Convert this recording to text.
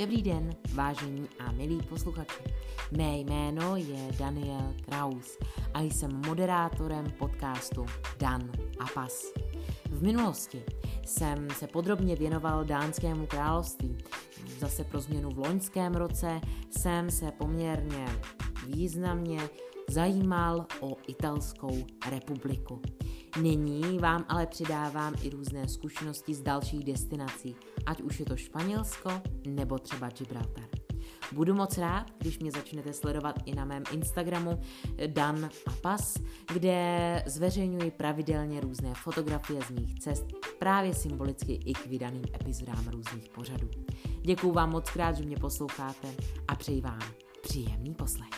Dobrý den, vážení a milí posluchači. Mé jméno je Daniel Kraus a jsem moderátorem podcastu Dan a Pas. V minulosti jsem se podrobně věnoval dánskému království. Zase pro změnu v loňském roce jsem se poměrně významně zajímal o italskou republiku. Nyní vám ale přidávám i různé zkušenosti z dalších destinací, ať už je to Španělsko nebo třeba Gibraltar. Budu moc rád, když mě začnete sledovat i na mém Instagramu Dan a Pas, kde zveřejňuji pravidelně různé fotografie z mých cest, právě symbolicky i k vydaným epizodám různých pořadů. Děkuju vám moc krát, že mě posloucháte a přeji vám příjemný poslech.